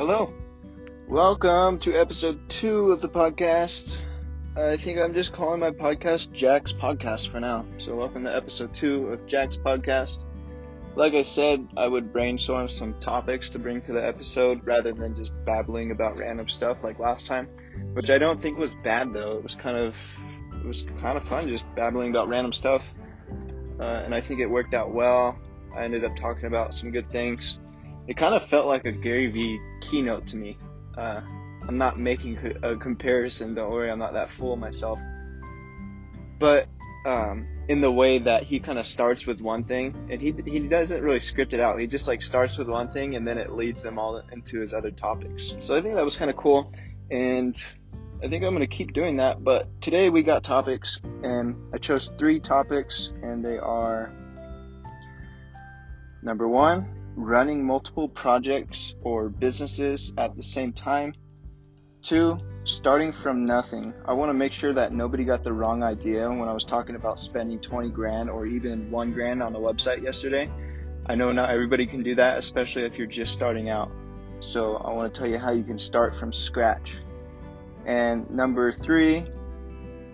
Hello. Welcome to episode two of the podcast. I think I'm just calling my podcast Jack's Podcast for now. So, welcome to episode two of Jack's Podcast. Like I said, I would brainstorm some topics to bring to the episode rather than just babbling about random stuff like last time, which I don't think was bad though. It was kind of it was kind of fun just babbling about random stuff, uh, and I think it worked out well. I ended up talking about some good things. It kind of felt like a Gary Vee keynote to me. Uh, I'm not making a comparison. Don't worry, I'm not that fool myself. But um, in the way that he kind of starts with one thing, and he he doesn't really script it out. He just like starts with one thing, and then it leads them all into his other topics. So I think that was kind of cool, and I think I'm gonna keep doing that. But today we got topics, and I chose three topics, and they are number one, running multiple projects or businesses at the same time. Two, starting from nothing. I want to make sure that nobody got the wrong idea when I was talking about spending 20 grand or even 1 grand on a website yesterday. I know not everybody can do that, especially if you're just starting out. So I want to tell you how you can start from scratch. And number three,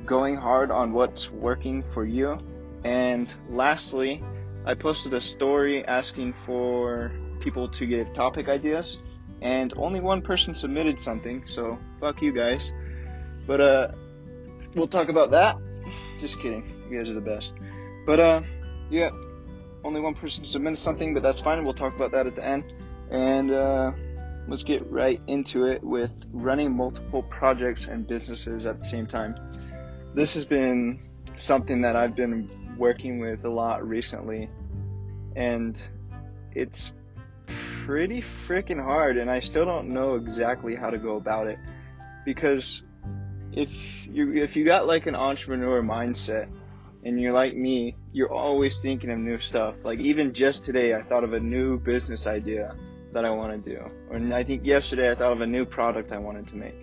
going hard on what's working for you. And lastly, I posted a story asking for people to give topic ideas and only one person submitted something, so fuck you guys. But uh, we'll talk about that. Just kidding, you guys are the best. But uh, yeah, only one person submitted something, but that's fine. We'll talk about that at the end. And uh, let's get right into it with running multiple projects and businesses at the same time. This has been something that I've been working with a lot recently, and it's pretty freaking hard, and I still don't know exactly how to go about it. Because if you if you got like an entrepreneur mindset, and you're like me, you're always thinking of new stuff. Like even just today, I thought of a new business idea that I want to do, and I think yesterday I thought of a new product I wanted to make.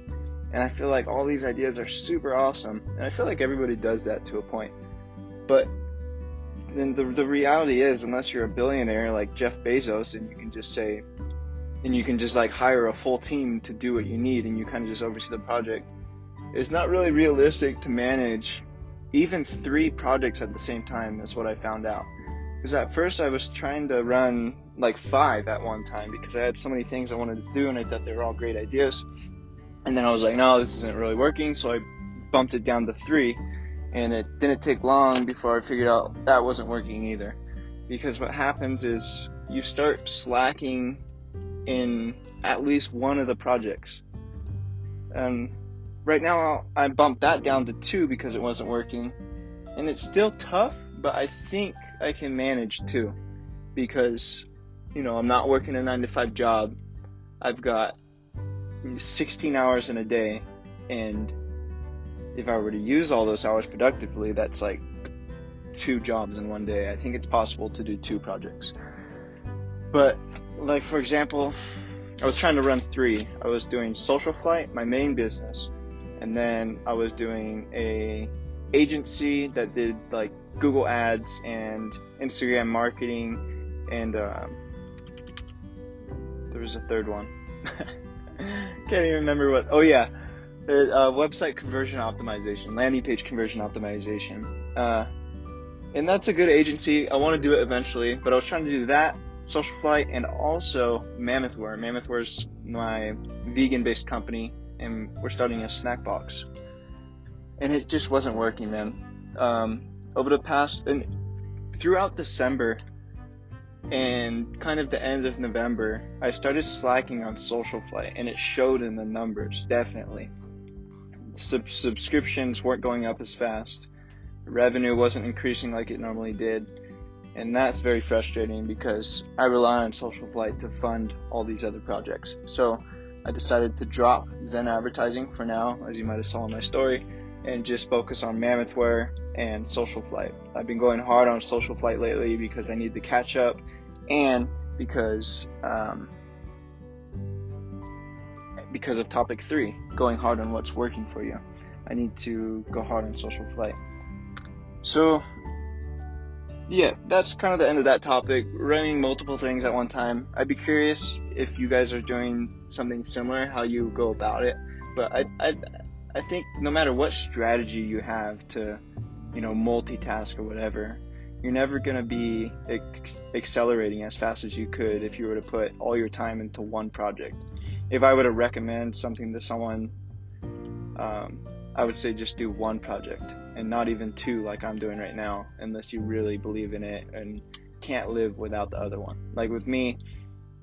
And I feel like all these ideas are super awesome, and I feel like everybody does that to a point. But then the, the reality is, unless you're a billionaire like Jeff Bezos and you can just say, and you can just like hire a full team to do what you need and you kind of just oversee the project, it's not really realistic to manage even three projects at the same time, is what I found out. Because at first I was trying to run like five at one time because I had so many things I wanted to do and I thought they were all great ideas. And then I was like, no, this isn't really working, so I bumped it down to three and it didn't take long before I figured out that wasn't working either. Because what happens is you start slacking in at least one of the projects. And right now I bumped that down to two because it wasn't working. And it's still tough, but I think I can manage two. Because, you know, I'm not working a 9 to 5 job. I've got 16 hours in a day and if I were to use all those hours productively, that's like two jobs in one day. I think it's possible to do two projects. But like for example, I was trying to run three. I was doing Social Flight, my main business, and then I was doing a agency that did like Google Ads and Instagram marketing, and um, there was a third one. Can't even remember what. Oh yeah, uh, website conversion optimization, landing page conversion optimization. Uh, and that's a good agency. I want to do it eventually, but I was trying to do that, Social Flight, and also Mammothware. Is my vegan-based company, and we're starting a snack box. And it just wasn't working, man. Um, over the past and throughout December and kind of the end of November, I started slacking on Social Flight, and it showed in the numbers, definitely sub- subscriptions weren't going up as fast. Revenue wasn't increasing like it normally did. And that's very frustrating because I rely on Social Flight to fund all these other projects. So I decided to drop Zen advertising for now, as you might have saw in my story, and just focus on Mammothware and Social Flight. I've been going hard on Social Flight lately because I need to catch up and because um, because of topic three, going hard on what's working for you. I need to go hard on social flight. So, yeah, that's kind of the end of that topic. Running multiple things at one time. I'd be curious if you guys are doing something similar, how you go about it. But I, I, I think no matter what strategy you have to, you know, multitask or whatever, you're never going to be accelerating as fast as you could if you were to put all your time into one project. If I were to recommend something to someone, um, I would say just do one project and not even two like I'm doing right now, unless you really believe in it and can't live without the other one. Like with me,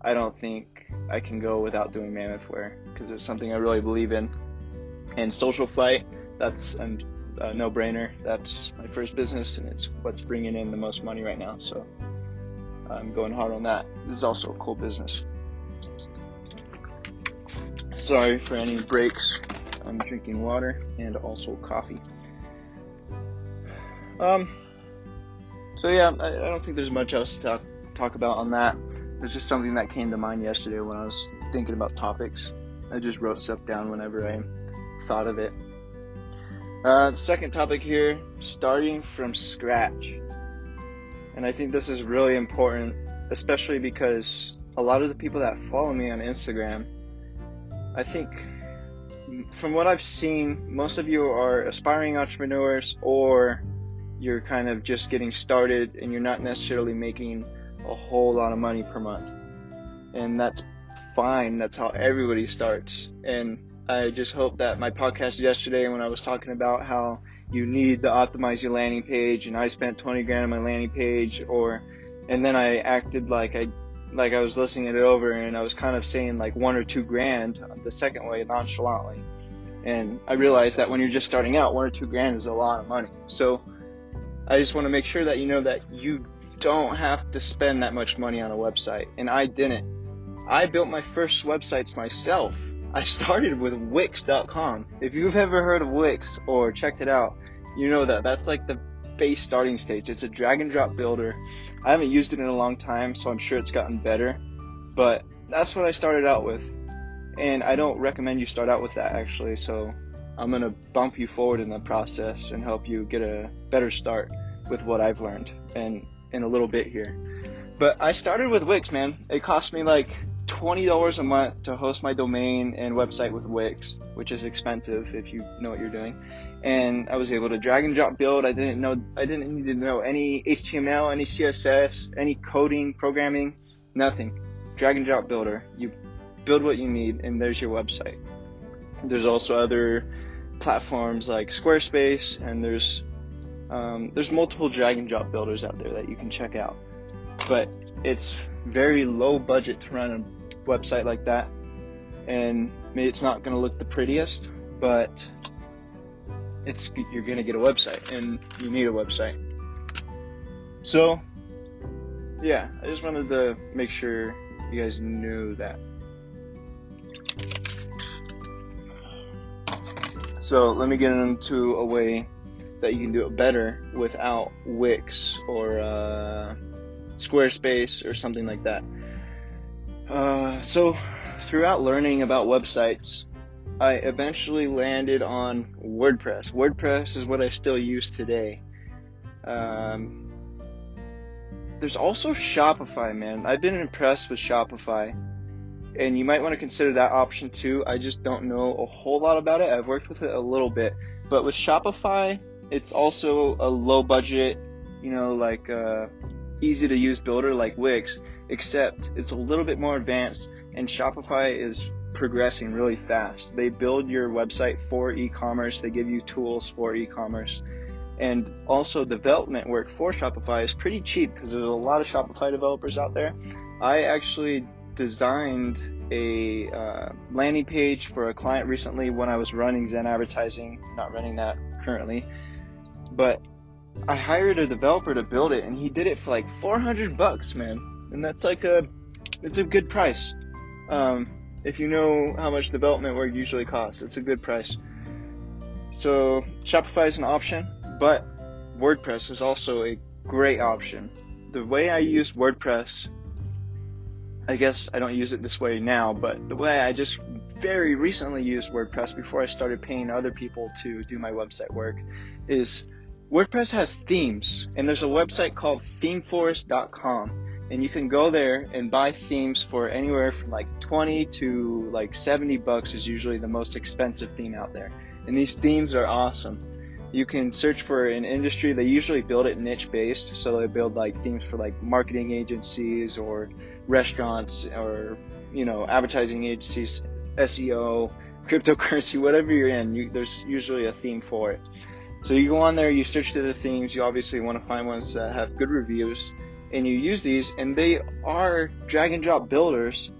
I don't think I can go without doing Mammoth Wear because it's something I really believe in. And Social Flight, that's a, a no brainer. That's my first business and it's what's bringing in the most money right now. So I'm going hard on that. It's also a cool business. Sorry for any breaks. I'm drinking water and also coffee. Um, so yeah, I, I don't think there's much else to talk, talk about on that. It's just something that came to mind yesterday when I was thinking about topics. I just wrote stuff down whenever I thought of it. Uh, second topic here, starting from scratch. And I think this is really important, especially because a lot of the people that follow me on Instagram, I think from what I've seen, most of you are aspiring entrepreneurs or you're kind of just getting started and you're not necessarily making a whole lot of money per month. And that's fine. That's how everybody starts. And I just hope that my podcast yesterday when I was talking about how you need to optimize your landing page and I spent 20 grand on my landing page or and then I acted like I like I was listening it over and I was kind of saying like one or two grand the second way nonchalantly. And I realized that when you're just starting out, one or two grand is a lot of money. So I just want to make sure that you know that you don't have to spend that much money on a website. And I didn't. I built my first websites myself. I started with Wix.com. If you've ever heard of Wix or checked it out, you know that that's like the base starting stage. It's a drag and drop builder. I haven't used it in a long time, so I'm sure it's gotten better. But that's what I started out with and I don't recommend you start out with that actually. So I'm gonna bump you forward in the process and help you get a better start with what I've learned and in a little bit here. But I started with Wix, man. It cost me like twenty dollars a month to host my domain and website with Wix, which is expensive if you know what you're doing. And I was able to drag and drop build. I didn't know I didn't need to know any HTML, any CSS, any coding, programming, nothing. Drag and drop builder. You build what you need, and there's your website. There's also other platforms like Squarespace, and there's um, there's multiple drag and drop builders out there that you can check out. But it's very low budget to run a website like that, and maybe it's not going to look the prettiest, but it's you're to get a website, and you need a website. So, yeah, I just wanted to make sure you guys knew that. So let me get into a way that you can do it better without Wix or uh, Squarespace or something like that. Uh, so throughout learning about websites, I eventually landed on WordPress. WordPress is what I still use today. Um, there's also Shopify, man. I've been impressed with Shopify and you might want to consider that option too. I just don't know a whole lot about it. I've worked with it a little bit, but with Shopify, it's also a low budget, you know, like uh, easy to use builder like Wix, except it's a little bit more advanced, and Shopify is progressing really fast. They build your website for e-commerce. They give you tools for e-commerce. And also development work for Shopify is pretty cheap because there's a lot of Shopify developers out there. I actually designed a uh, landing page for a client recently when I was running Zen Advertising, not running that currently, but I hired a developer to build it and he did it for like 400 bucks, man. And that's like a, it's a good price. Um, if you know how much development work usually costs, it's a good price. So Shopify is an option, but WordPress is also a great option. The way I use WordPress I guess I don't use it this way now, but the way I just very recently used WordPress before I started paying other people to do my website work is WordPress has themes, and there's a website called themeforest.com, and you can go there and buy themes for anywhere from like 20 to like 70 bucks is usually the most expensive theme out there. And these themes are awesome. You can search for an industry. They usually build it niche based, so they build like themes for like marketing agencies or restaurants or you know advertising agencies, SEO, cryptocurrency, whatever you're in. You, there's usually a theme for it. So you go on there, you search through the themes. You obviously want to find ones that have good reviews, and you use these. And they are drag and drop builders,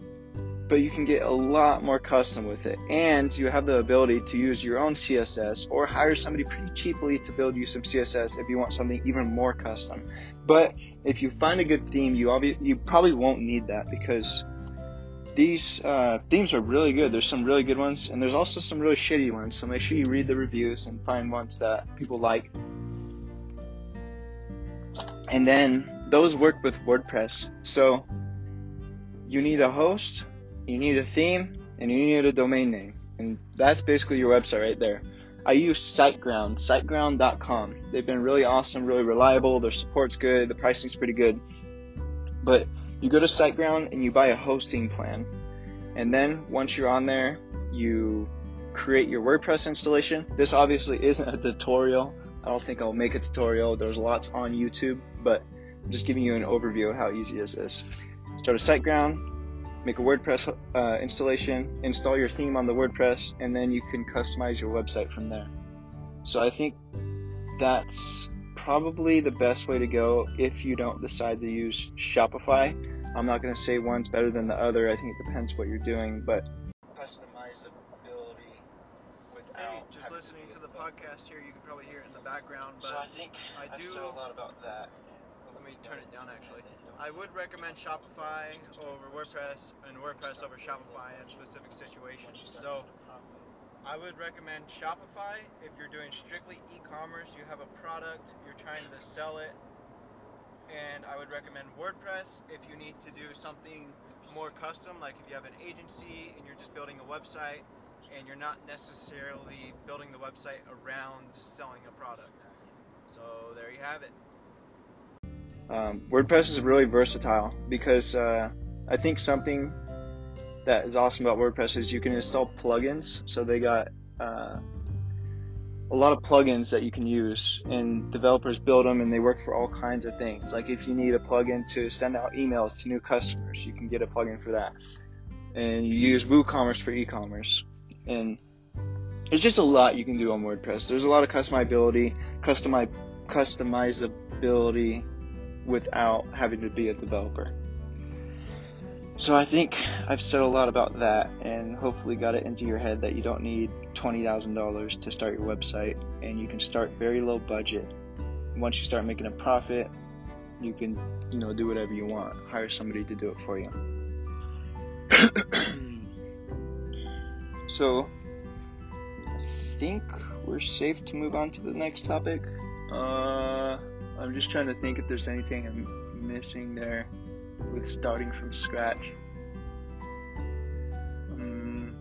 but you can get a lot more custom with it. And you have the ability to use your own CSS or hire somebody pretty cheaply to build you some CSS if you want something even more custom. But if you find a good theme, you obviously you probably won't need that because these uh, themes are really good. There's some really good ones, and there's also some really shitty ones. So make sure you read the reviews and find ones that people like. And then those work with WordPress. So you need a host, you need a theme, and you need a domain name. And that's basically your website right there. I use SiteGround, siteground.com. They've been really awesome, really reliable. Their support's good, the pricing's pretty good. But you go to SiteGround and you buy a hosting plan. And then once you're on there, you create your WordPress installation. This obviously isn't a tutorial. I don't think I'll make a tutorial. There's lots on YouTube, but I'm just giving you an overview of how easy this is. Start a SiteGround, make a WordPress uh, installation, install your theme on the WordPress, and then you can customize your website from there. So I think that's probably the best way to go if you don't decide to use Shopify. I'm not going to say one's better than the other. I think it depends what you're doing, but customizability without hey, just listening to, to the podcast here, you can probably hear it in the background. But so I think I do I've said a lot about that. Me turn it down actually. I would recommend Shopify over WordPress and WordPress over Shopify in specific situations. So I would recommend Shopify if you're doing strictly e-commerce, you have a product, you're trying to sell it. And I would recommend WordPress if you need to do something more custom, like if you have an agency and you're just building a website and you're not necessarily building the website around selling a product. So there you have it. Um, WordPress is really versatile because uh, I think something that is awesome about WordPress is you can install plugins. So they got uh, a lot of plugins that you can use, and developers build them, and they work for all kinds of things. Like if you need a plugin to send out emails to new customers, you can get a plugin for that. And you use WooCommerce for e-commerce, and there's just a lot you can do on WordPress. There's a lot of customizability, customi- customizability without having to be a developer. So I think I've said a lot about that and hopefully got it into your head that you don't need $20,000 to start your website and you can start very low budget. Once you start making a profit, you can, you know, do whatever you want. Hire somebody to do it for you. so I think we're safe to move on to the next topic. Uh, I'm just trying to think if there's anything I'm missing there with starting from scratch. Um,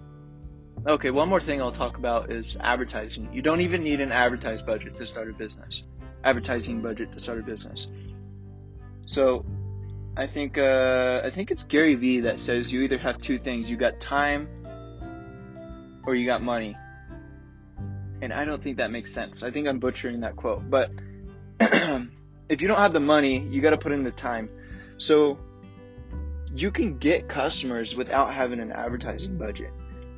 okay, one more thing I'll talk about is advertising. You don't even need an advertised budget to start a business. Advertising budget to start a business. So, I think uh, I think it's Gary Vee that says you either have two things: you got time, or you got money. And I don't think that makes sense. I think I'm butchering that quote, but if you don't have the money, you got to put in the time. So you can get customers without having an advertising budget.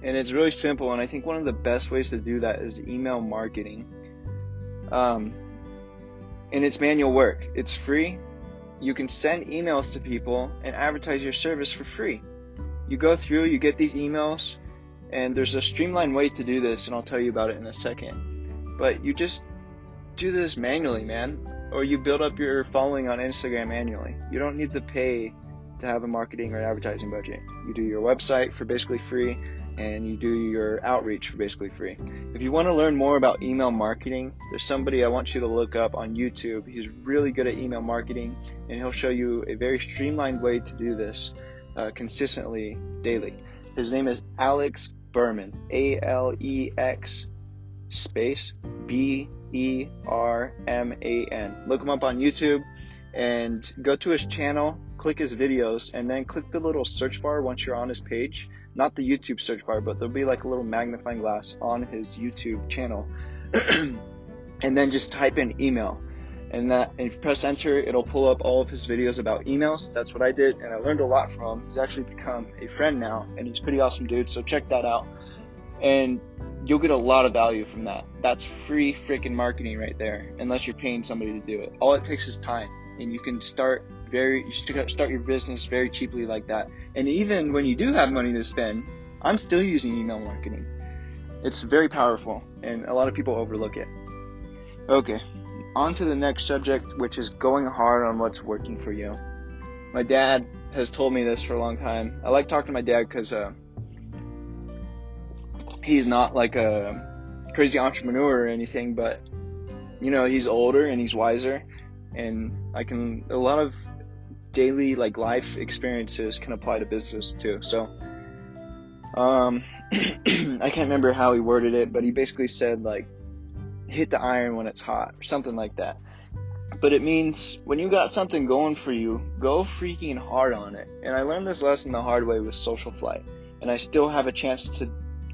And it's really simple. And I think one of the best ways to do that is email marketing. Um, and it's manual work. It's free. You can send emails to people and advertise your service for free. You go through, you get these emails, and there's a streamlined way to do this, and I'll tell you about it in a second. But you just do this manually, man, or you build up your following on Instagram manually. You don't need to pay to have a marketing or advertising budget. You do your website for basically free and you do your outreach for basically free. If you want to learn more about email marketing, there's somebody I want you to look up on YouTube. He's really good at email marketing and he'll show you a very streamlined way to do this uh, consistently daily. His name is Alex Berman, A L E X space B E R M A N. Look him up on YouTube and go to his channel, click his videos, and then click the little search bar once you're on his page. Not the YouTube search bar, but there'll be like a little magnifying glass on his YouTube channel. and then just type in email. And that and press enter, it'll pull up all of his videos about emails. That's what I did, and I learned a lot from him. He's actually become a friend now, and he's pretty awesome dude. So check that out. And you'll get a lot of value from that. That's free freaking marketing right there, unless you're paying somebody to do it. All it takes is time, and you can start very you start your business very cheaply like that. And even when you do have money to spend, I'm still using email marketing. It's very powerful, and a lot of people overlook it. Okay, on to the next subject, which is going hard on what's working for you. My dad has told me this for a long time. I like talking to my dad because uh, he's not like a crazy entrepreneur or anything, but you know, he's older and he's wiser, and I can a lot of daily like life experiences can apply to business too. So, um, I can't remember how he worded it, but he basically said like, hit the iron when it's hot or something like that. But it means when you got something going for you, go freaking hard on it. And I learned this lesson the hard way with Social Flight, and I still have a chance to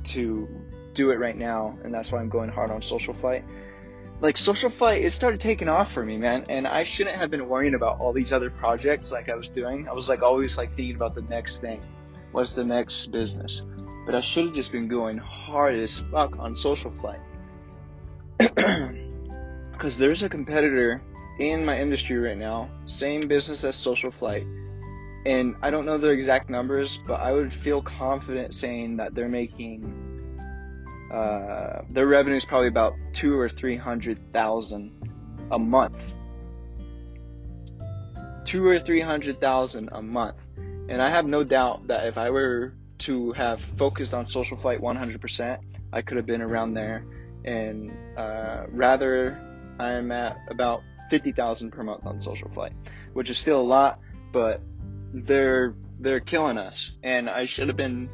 to do it right now, and that's why I'm going hard on Social Flight. Like Social Flight, it started taking off for me, man, and I shouldn't have been worrying about all these other projects like I was doing. I was like always like thinking about the next thing, what's the next business, but I should have just been going hard as fuck on Social Flight, because there's a competitor in my industry right now, same business as Social Flight, and I don't know their exact numbers, but I would feel confident saying that they're making uh, their revenue is probably about two or three hundred thousand a month. Two or three hundred thousand a month, and I have no doubt that if I were to have focused on Social Flight 100%, I could have been around there. And uh, rather, I'm at about 50,000 per month on Social Flight, which is still a lot, but they're they're killing us. And I should have been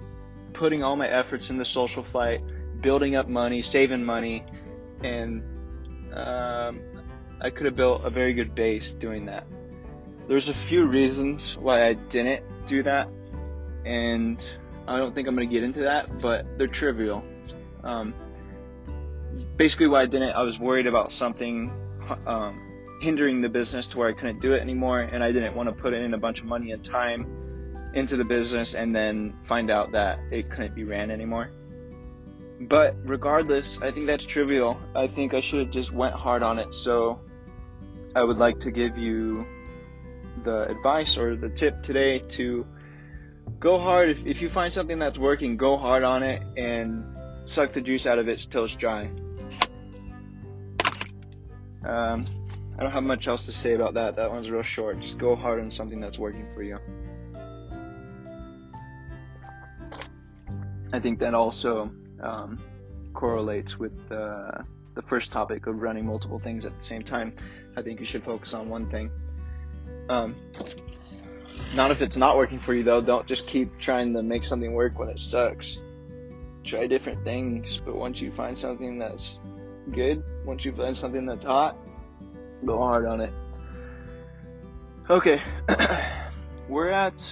putting all my efforts into social flight, building up money, saving money, and um, I could have built a very good base doing that. There's a few reasons why I didn't do that, and I don't think I'm going to get into that, but they're trivial. Um, basically, why I didn't, I was worried about something um, hindering the business to where I couldn't do it anymore, and I didn't want to put in a bunch of money and time into the business and then find out that it couldn't be ran anymore. But regardless, I think that's trivial. I think I should have just went hard on it. So I would like to give you the advice or the tip today to go hard. If, if you find something that's working, go hard on it and suck the juice out of it till it's dry. Um, I don't have much else to say about that. That one's real short. Just go hard on something that's working for you. I think that also um, correlates with the first topic of running multiple things at the same time. I think you should focus on one thing. Um, not if it's not working for you though. Don't just keep trying to make something work when it sucks. Try different things, but once you find something that's good, once you find something that's hot, go hard on it. Okay, we're at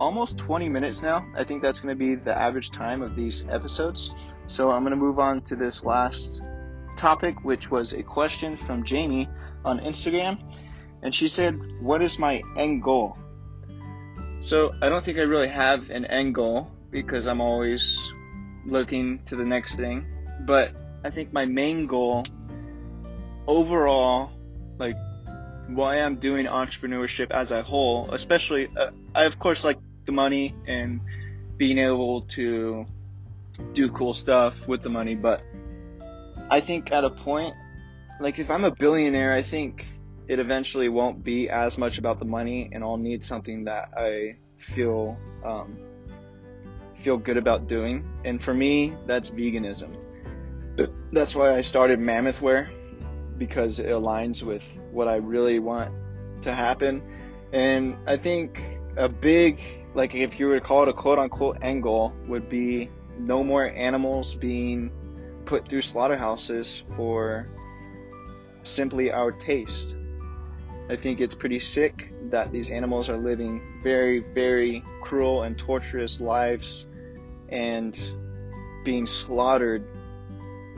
almost 20 minutes now. I think that's going to be the average time of these episodes. So I'm going to move on to this last topic, which was a question from Jamie on Instagram. And she said, What is my end goal? So I don't think I really have an end goal because I'm always looking to the next thing. But I think my main goal overall like why I'm doing entrepreneurship as a whole, especially uh, I of course like the money and being able to do cool stuff with the money, but I think at a point like if I'm a billionaire, I think it eventually won't be as much about the money and I'll need something that I feel um, feel good about doing. And for me, that's veganism. That's why I started Mammothware because it aligns with what I really want to happen. And I think a big, like if you were to call it a quote unquote goal, would be no more animals being put through slaughterhouses for simply our taste. I think it's pretty sick that these animals are living very, very cruel and torturous lives and being slaughtered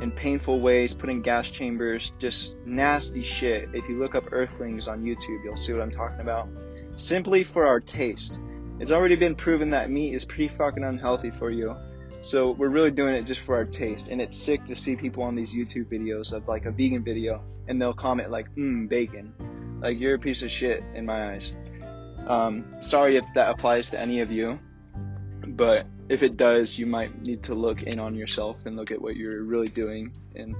in painful ways, put in gas chambers, just nasty shit. If you look up Earthlings on YouTube, you'll see what I'm talking about. Simply for our taste. It's already been proven that meat is pretty fucking unhealthy for you. So we're really doing it just for our taste. And it's sick to see people on these YouTube videos of like a vegan video and they'll comment like, mmm, bacon. Like you're a piece of shit in my eyes. Um, sorry if that applies to any of you, but if it does, you might need to look in on yourself and look at what you're really doing. And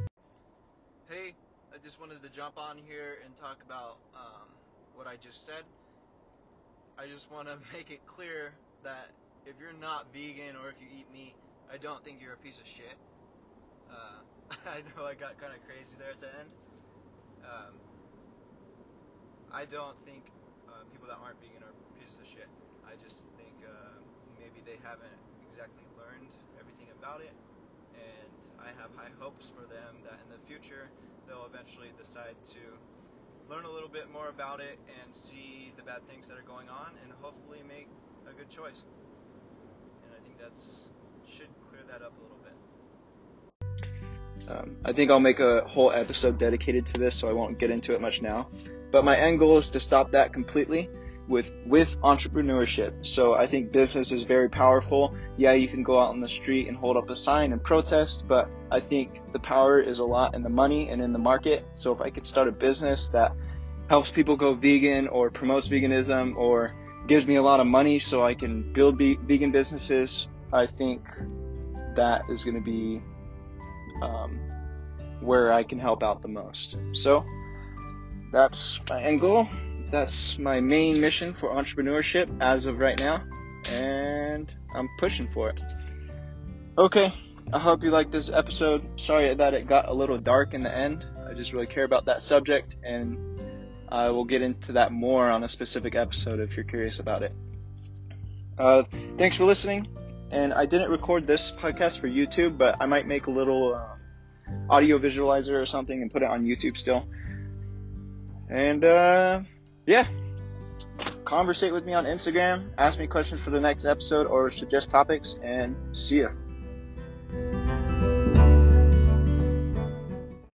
Hey, I just wanted to jump on here and talk about um, what I just said. I just want to make it clear that if you're not vegan or if you eat meat, I don't think you're a piece of shit. Uh, I know I got kind of crazy there at the end. Um, I don't think uh, people that aren't vegan are pieces of shit. I just think they haven't exactly learned everything about it, and I have high hopes for them that in the future they'll eventually decide to learn a little bit more about it and see the bad things that are going on, and hopefully make a good choice. And I think that's should clear that up a little bit. Um, I think I'll make a whole episode dedicated to this, so I won't get into it much now. But my end goal is to stop that completely with with entrepreneurship. So I think business is very powerful. Yeah, you can go out on the street and hold up a sign and protest, but I think the power is a lot in the money and in the market. So if I could start a business that helps people go vegan or promotes veganism or gives me a lot of money so I can build be- vegan businesses, I think that is going to be um, where I can help out the most. So that's my end goal. That's my main mission for entrepreneurship as of right now, and I'm pushing for it. Okay, I hope you liked this episode. Sorry that it got a little dark in the end. I just really care about that subject, and I will get into that more on a specific episode if you're curious about it. Uh, thanks for listening. And I didn't record this podcast for YouTube, but I might make a little uh, audio visualizer or something and put it on YouTube still. And uh, yeah, conversate with me on Instagram, ask me questions for the next episode, or suggest topics, and see ya.